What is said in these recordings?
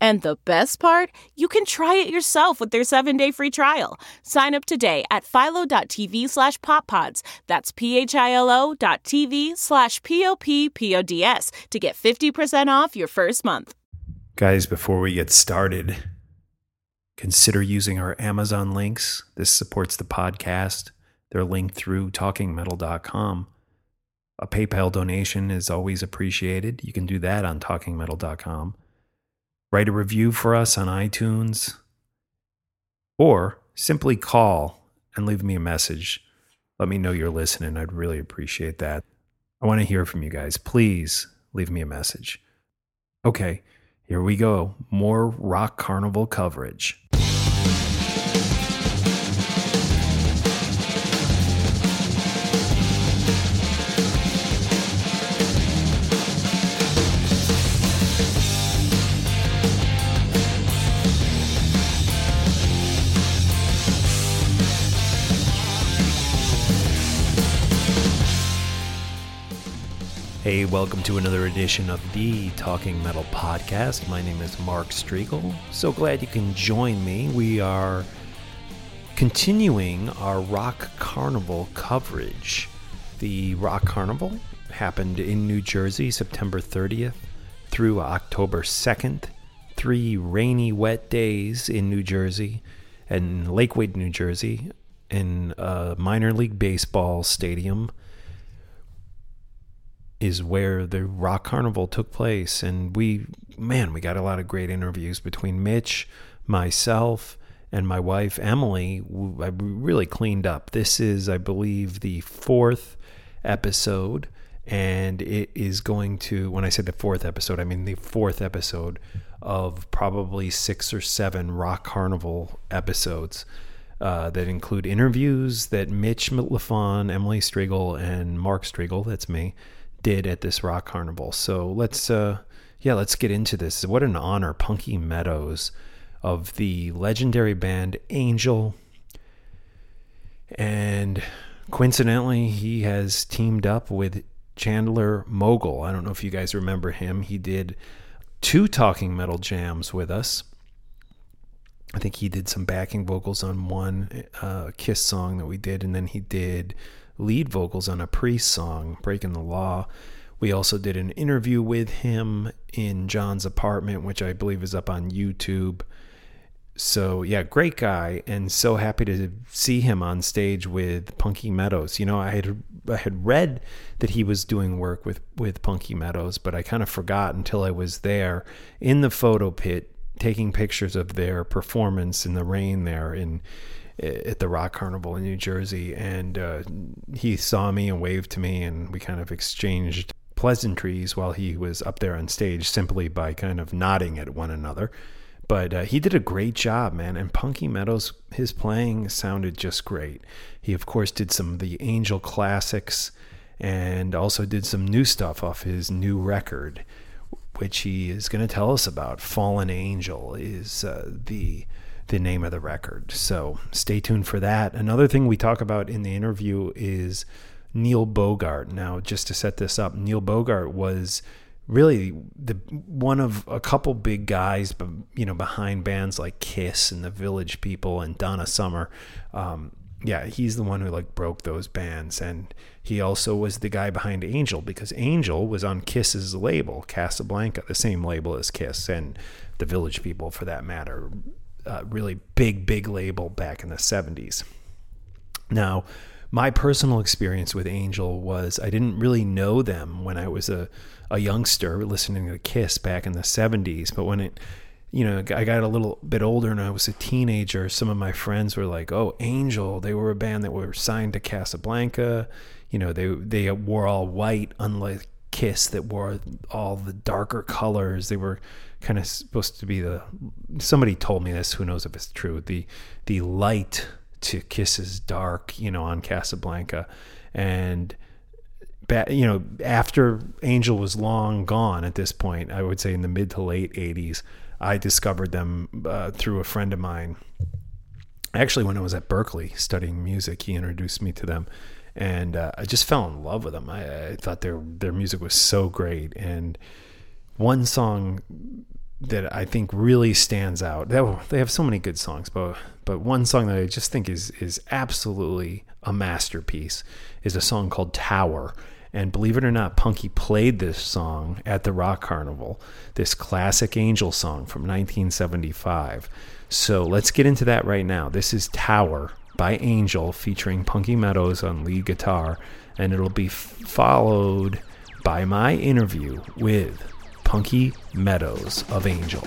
And the best part, you can try it yourself with their 7-day free trial. Sign up today at philo.tv slash poppods. That's p-h-i-l-o dot tv slash p-o-p-p-o-d-s to get 50% off your first month. Guys, before we get started, consider using our Amazon links. This supports the podcast. They're linked through talkingmetal.com. A PayPal donation is always appreciated. You can do that on talkingmetal.com write a review for us on iTunes, or simply call and leave me a message. Let me know you're listening. I'd really appreciate that. I want to hear from you guys. Please leave me a message. Okay, here we go. More Rock Carnival coverage. Hey, welcome to another edition of the Talking Metal Podcast. My name is Mark Strigl. So glad you can join me. We are continuing our Rock Carnival coverage. The Rock Carnival happened in New Jersey September 30th through October 2nd. Three rainy, wet days in New Jersey and Lakewood, New Jersey, in a minor league baseball stadium is where the Rock Carnival took place. And we, man, we got a lot of great interviews between Mitch, myself, and my wife, Emily. I really cleaned up. This is, I believe, the fourth episode. And it is going to, when I say the fourth episode, I mean the fourth episode of probably six or seven Rock Carnival episodes. Uh, that include interviews that Mitch Lafon, Emily Strigl and Mark Strigl that's me, did at this rock carnival. So let's uh yeah, let's get into this. What an honor, Punky Meadows of the legendary band Angel. And coincidentally, he has teamed up with Chandler Mogel. I don't know if you guys remember him. He did two talking metal jams with us. I think he did some backing vocals on one uh, Kiss song that we did, and then he did lead vocals on a Priest song, Breaking the Law. We also did an interview with him in John's apartment, which I believe is up on YouTube. So, yeah, great guy, and so happy to see him on stage with Punky Meadows. You know, I had I had read that he was doing work with with Punky Meadows, but I kind of forgot until I was there in the photo pit taking pictures of their performance in the rain there in at the Rock Carnival in New Jersey, and uh, he saw me and waved to me, and we kind of exchanged pleasantries while he was up there on stage simply by kind of nodding at one another. But uh, he did a great job, man. And Punky Meadows, his playing sounded just great. He, of course, did some of the Angel classics and also did some new stuff off his new record, which he is going to tell us about. Fallen Angel is uh, the the name of the record. So stay tuned for that. Another thing we talk about in the interview is Neil Bogart. Now, just to set this up, Neil Bogart was really the one of a couple big guys, you know, behind bands like Kiss and the Village People and Donna Summer. Um, yeah, he's the one who like broke those bands, and he also was the guy behind Angel because Angel was on Kiss's label, Casablanca, the same label as Kiss and the Village People, for that matter. Uh, really big, big label back in the '70s. Now, my personal experience with Angel was I didn't really know them when I was a, a youngster listening to Kiss back in the 70s. But when it, you know, I got a little bit older and I was a teenager, some of my friends were like, oh, Angel, they were a band that were signed to Casablanca. You know, they, they wore all white, unlike Kiss that wore all the darker colors. They were kind of supposed to be the, somebody told me this, who knows if it's true, the, the light to Kiss's Dark, you know, on Casablanca. And, you know, after Angel was long gone at this point, I would say in the mid to late 80s, I discovered them uh, through a friend of mine. Actually, when I was at Berklee studying music, he introduced me to them. And uh, I just fell in love with them. I, I thought their their music was so great. And one song that I think really stands out. They have so many good songs, but but one song that I just think is is absolutely a masterpiece is a song called Tower. And believe it or not, Punky played this song at the Rock Carnival, this classic Angel song from 1975. So let's get into that right now. This is Tower by Angel featuring Punky Meadows on lead guitar, and it'll be followed by my interview with Punky Meadows of Angel.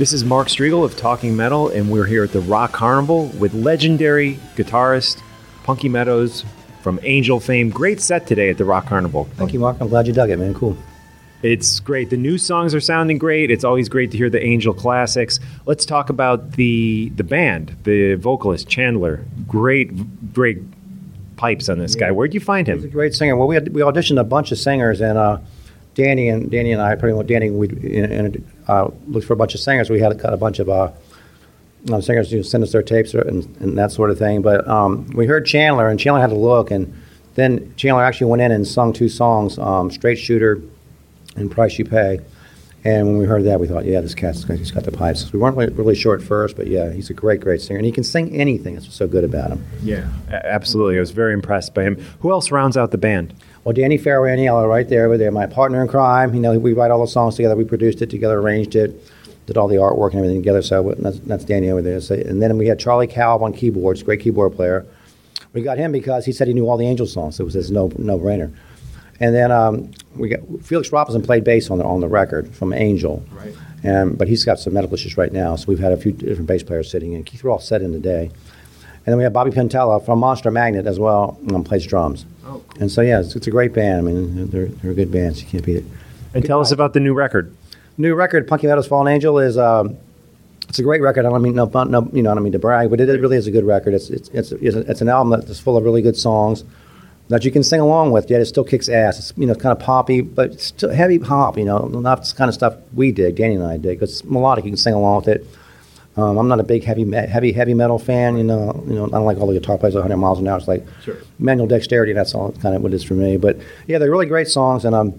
This is Mark Strigl of Talking Metal, and we're here at the Rock Carnival with legendary guitarist Punky Meadows from Angel fame. Great set today at the Rock Carnival. Thank you, Mark. I'm glad you dug it, man. Cool. It's great. The new songs are sounding great. It's always great to hear the Angel classics. Let's talk about the the band, the vocalist Chandler. Great, great pipes on this guy. Where'd you find He's a him? great singer. Well, we had, we auditioned a bunch of singers, and uh, Danny and Danny and I, pretty much Danny, we uh, looked for a bunch of singers. We had got a bunch of uh, singers who send us their tapes and, and that sort of thing. But um, we heard Chandler, and Chandler had a look, and then Chandler actually went in and sung two songs, um, "Straight Shooter" and "Price You Pay." And when we heard that, we thought, yeah, this cat's he's got the pipes. We weren't really, really sure at first, but yeah, he's a great, great singer, and he can sing anything. That's what's so good about him. Yeah, absolutely. I was very impressed by him. Who else rounds out the band? Well, Danny Farrow and Yellow right there. They're my partner in crime. You know, we write all the songs together. We produced it together, arranged it, did all the artwork and everything together. So that's, that's Danny over there. So, and then we had Charlie Calv on keyboards, great keyboard player. We got him because he said he knew all the Angel songs. So it was his no no brainer. And then um, we got Felix Robinson played bass on the on the record from Angel. Right. And but he's got some medical issues right now, so we've had a few different bass players sitting in. Keith Roth set in today. And then we have Bobby Pantella from Monster Magnet as well, um, plays drums. Oh, cool. And so yeah, it's, it's a great band. I mean, they're, they're a good band. So you can't beat it. And tell us about the new record. New record, Punky Meadows Fallen Angel, is um, it's a great record. I don't mean no, no, you know, I don't mean to brag, but it, it really is a good record. It's it's it's it's, it's an album that's full of really good songs that you can sing along with. Yet it still kicks ass. It's you know kind of poppy, but it's still heavy pop. You know, not the kind of stuff we dig, Danny and I dig. It's melodic. You can sing along with it. Um, I'm not a big heavy heavy heavy metal fan. You know, you know, I don't like all the guitar players at 100 miles an hour. It's like manual dexterity. That's all kind of what it is for me. But yeah, they're really great songs, and um,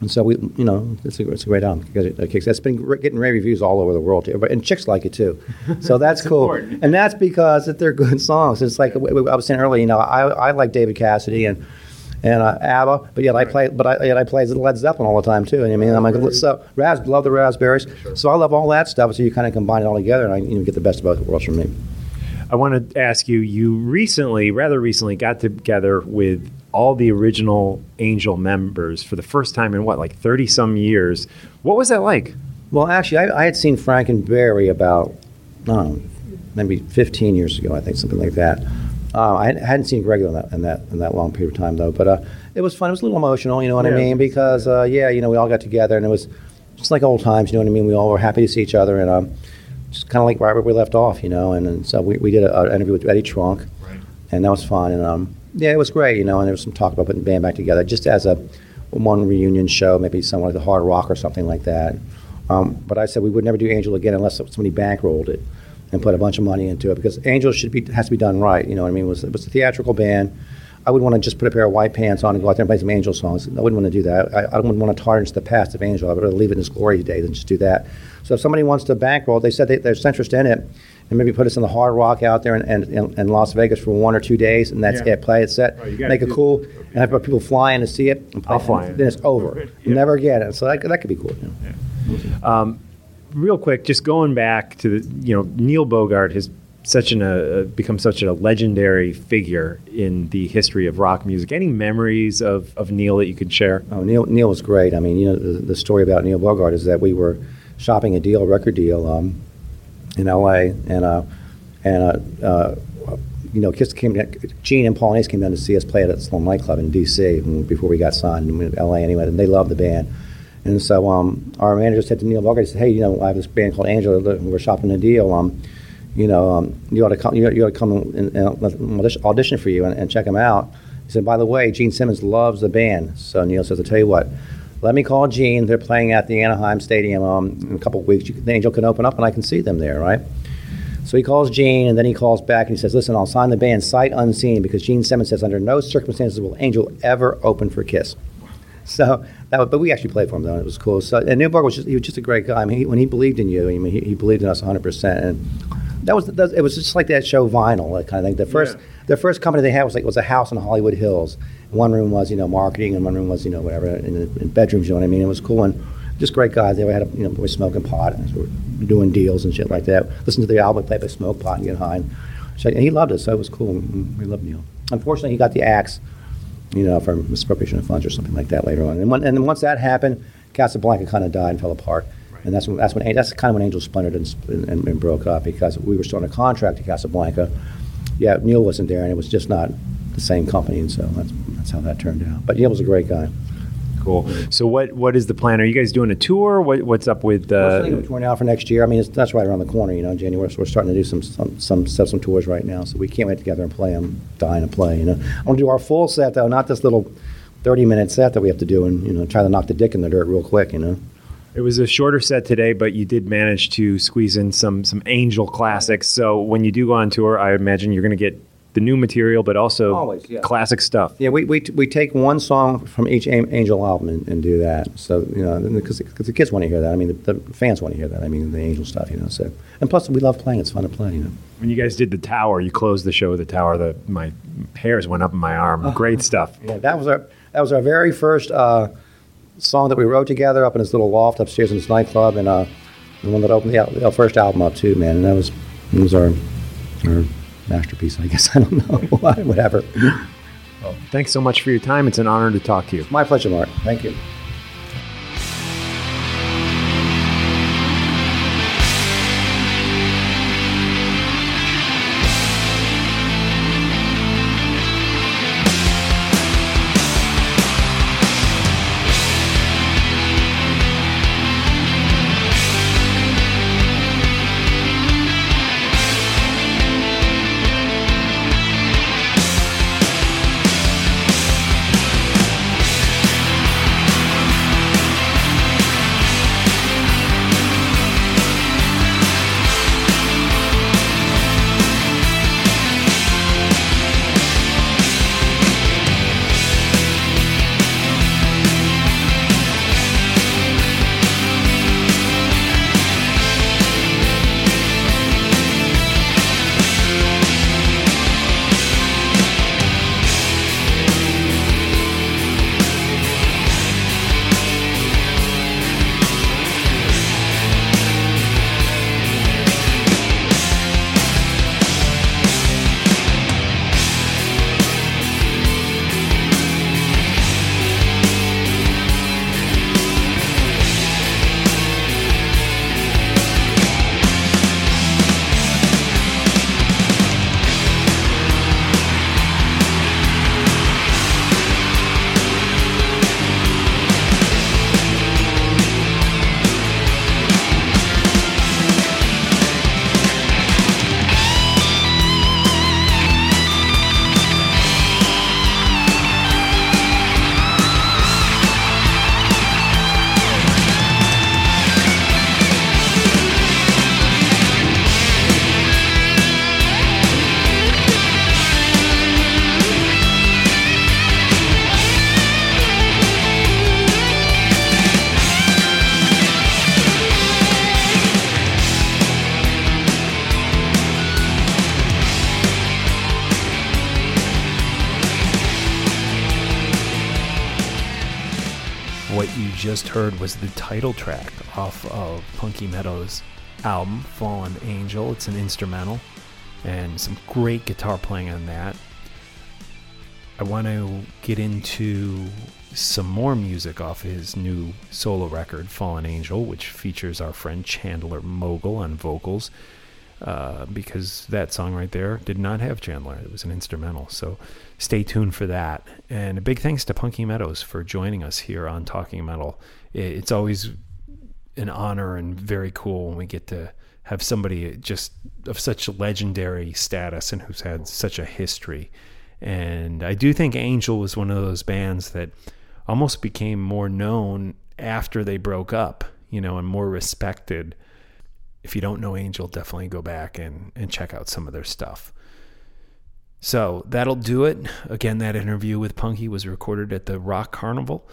and so we, you know, it's a, it's a great album because it, it kicks. It's been getting rave reviews all over the world, too. and chicks like it too. So that's cool, and that's because that they're good songs. It's like I was saying earlier. You know, I I like David Cassidy and and uh, ABBA, but yet I play, but I, yet I play Led Zeppelin all the time too. And I mean, I'm like, so Ras, love the Raspberries, so I love all that stuff. So you kind of combine it all together, and I you know, get the best of both worlds from me. I want to ask you. You recently, rather recently, got together with all the original Angel members for the first time in what, like thirty some years. What was that like? Well, actually, I, I had seen Frank and Barry about, I don't know, maybe 15 years ago, I think, something like that. Uh, I hadn't seen Greg in that, in that in that long period of time though, but uh, it was fun. It was a little emotional, you know what I mean? Because uh, yeah, you know, we all got together and it was just like old times, you know what I mean? We all were happy to see each other and um, just kind of like right where we left off, you know. And, and so we, we did an interview with Eddie Trunk, and that was fun. And um, yeah, it was great, you know. And there was some talk about putting the band back together, just as a one reunion show, maybe somewhere like the Hard Rock or something like that. Um, but I said we would never do Angel again unless somebody bankrolled it and put a bunch of money into it because Angel should be has to be done right. You know what I mean? It was it was a theatrical band. I wouldn't want to just put a pair of white pants on and go out there and play some Angel songs. I wouldn't want to do that. I, I wouldn't want to tarnish the past of Angel. I'd rather leave it in its glory today than just do that. So if somebody wants to bankroll, they said they, there's interest in it, and maybe put us in the Hard Rock out there in, in, in, in Las Vegas for one or two days, and that's Yeah. it. Play it, set, Oh, make it do- cool, and have people fly in to see it. And play, I'll fly in. Then it's over. Yeah. Never again. So that, that could be cool. you know. Um, real quick, just going back to the, you know, Neil Bogart has such an uh, become such a legendary figure in the history of rock music. Any memories of, of Neil that you could share? Oh, Neil, Neil was great. I mean, you know, the, the story about Neil Bogart is that we were shopping a deal, a record deal, um, in L.A. and uh, and uh, uh, you know, Kiss came. down- Gene and Paul came down to see us play at a small nightclub in D.C. before we got signed in L.A. Anyway, and they loved the band. And so um, our manager said to Neil Bogart, he said, "Hey, you know, I have this band called Angela. We're shopping a deal. Um, you know, um, you ought to come. You ought, to come and, and audition- audition for you and, and check them out." He said, "By the way, Gene Simmons loves the band." So Neil says, "I'll tell you what." Let me call Gene. They're playing at the Anaheim Stadium um, in a couple of weeks. You, the Angel can open up, and I can see them there, right? So he calls Gene, and then he calls back and he says, "Listen, I'll sign the band sight unseen because Gene Simmons says under no circumstances will Angel ever open for Kiss." So that, was, but we actually played for him though, and it was cool. So and Newberg was just he was just a great guy. I mean, he, when he believed in you, I mean, he, he believed in us 100, percent and that was that, it was just like that show Vinyl, that kind of thing. The first the first company they had was like was a house in Hollywood Hills. One room was you know marketing, and one room was you know whatever in, the, in bedrooms. You know what I mean? It was cool and just great guys. They had a, you know were smoking pot and were doing deals and shit like that. Listen to the album, play by smoke pot and get high. And, so- and he loved us, so it was cool. We loved Neil. Unfortunately, he got the axe you know, for misappropriation of funds or something like that later on. And, when, and then once that happened, Casablanca kind of died and fell apart. And that's when that's when that's kind of when Angel splintered and, and, and broke up because we were still on a contract to Casablanca. Yeah, Neil wasn't there, and it was just not the same company, and so that's that's how that turned out. But Neil was a great guy. Cool. So what what is the plan? Are you guys doing a tour? What what's up with? We're Uh, thinking of a tour now for next year. I mean, it's, that's right around the corner, you know, in January. So we're starting to do some some some set some tours right now. So we can't wait together and play. I'm dying to play. You know, I want to do our full set though, not this little thirty minute set that we have to do, and you know, try to knock the dick in the dirt real quick. You know. it was a shorter set today, but you did manage to squeeze in some some Angel classics. So when you do go on tour, I imagine you're going to get the new material, but also Always, yeah. classic stuff. Yeah, we, we, we take one song from each Angel album and, and do that. So, you know, because the kids want to hear that. I mean, the, the fans want to hear that. I mean, the Angel stuff, you know. So, and plus, we love playing. It's fun to play, you know. When you guys did the tower, you closed the show with the tower. The my hairs went up in my arm. Great stuff. Yeah, that was our that was our very first uh, song that we wrote together up in this little loft upstairs in this nightclub, and uh, the one that opened the, the first album up too, man. And that was it was our our masterpiece, I guess. I don't know, whatever. Well, Thanks so much for your time. It's an honor to talk to you. My pleasure, Mark. Thank you. Heard was the title track off of Punky Meadows' album, Fallen Angel. It's an instrumental and some great guitar playing on that. I want to get into some more music off his new solo record, Fallen Angel, which features our friend Chandler Mogel on vocals. Uh, because that song right there did not have Chandler. It was an instrumental. So stay tuned for that. And a big thanks to Punky Meadows for joining us here on Talking Metal. It's always an honor and very cool when we get to have somebody just of such legendary status and who's had such a history. And I do think Angel was one of those bands that almost became more known after they broke up, you know, and more respected if you don't know Angel, definitely go back and, and check out some of their stuff. So that'll do it. Again, that interview with Punky was recorded at the Rock Carnival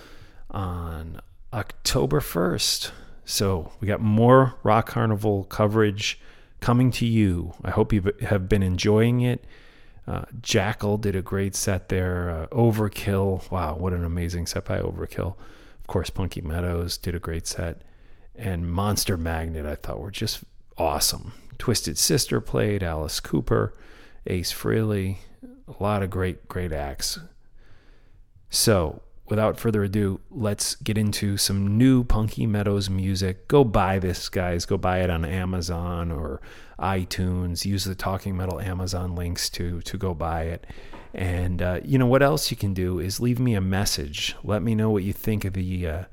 on October 1st. So we got more Rock Carnival coverage coming to you. I hope you have been enjoying it. Uh, Jackyl did a great set there. Uh, Overkill, wow, what an amazing set by Overkill. Of course, Punky Meadows did a great set and Monster Magnet I thought were just awesome. Twisted Sister played, Alice Cooper, Ace Frehley, a lot of great, great acts. So without further ado, let's get into some new Punky Meadows music. Go buy this, guys. Go buy it on Amazon or iTunes. Use the Talking Metal Amazon links to to go buy it. And uh, you know what else you can do is leave me a message. Let me know what you think of the uh,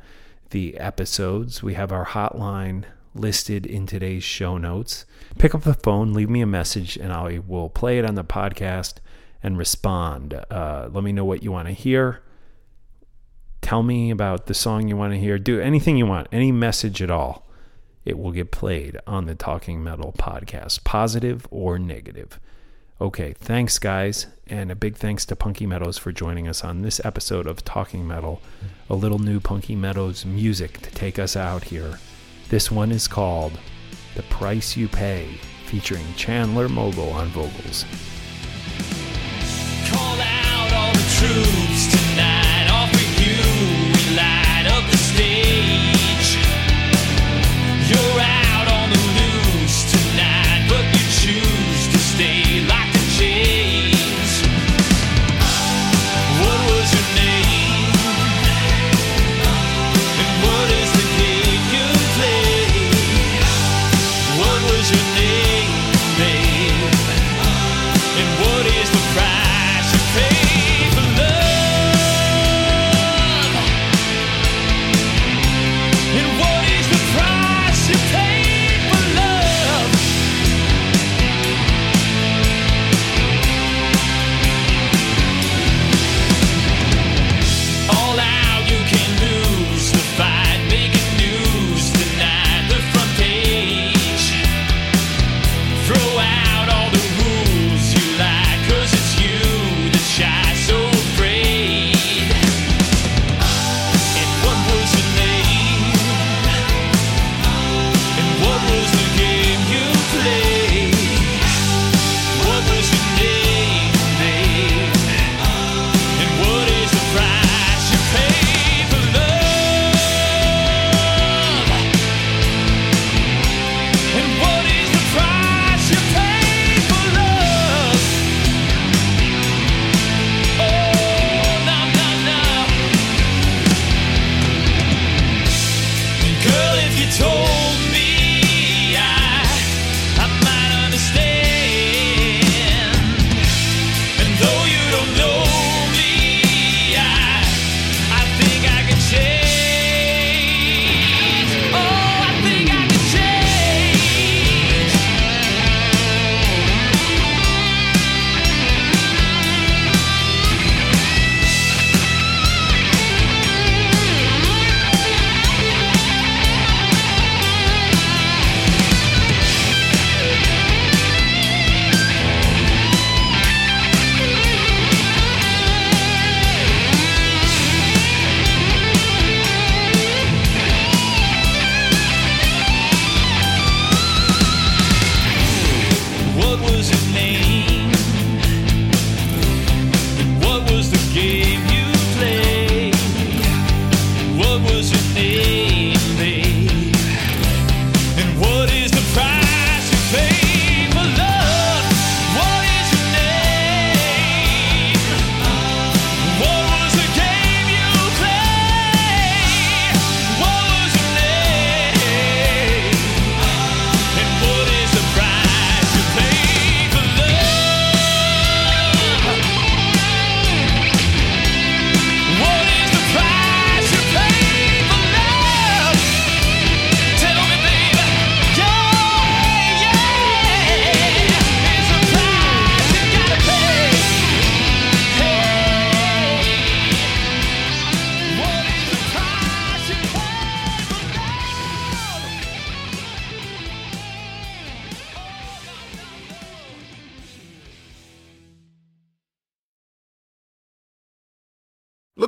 the episodes. We have our hotline listed in today's show notes. Pick up the phone, leave me a message, and I will play it on the podcast and respond. Uh, let me know what you want to hear. Tell me about the song you want to hear. Do anything you want, any message at all. It will get played on the Talking Metal podcast, positive or negative. Okay, thanks, guys. And a big thanks to Punky Meadows for joining us on this episode of Talking Metal. A little new Punky Meadows music to take us out here. This one is called The Price You Pay, featuring Chandler Mogel on vocals. Call out all the troops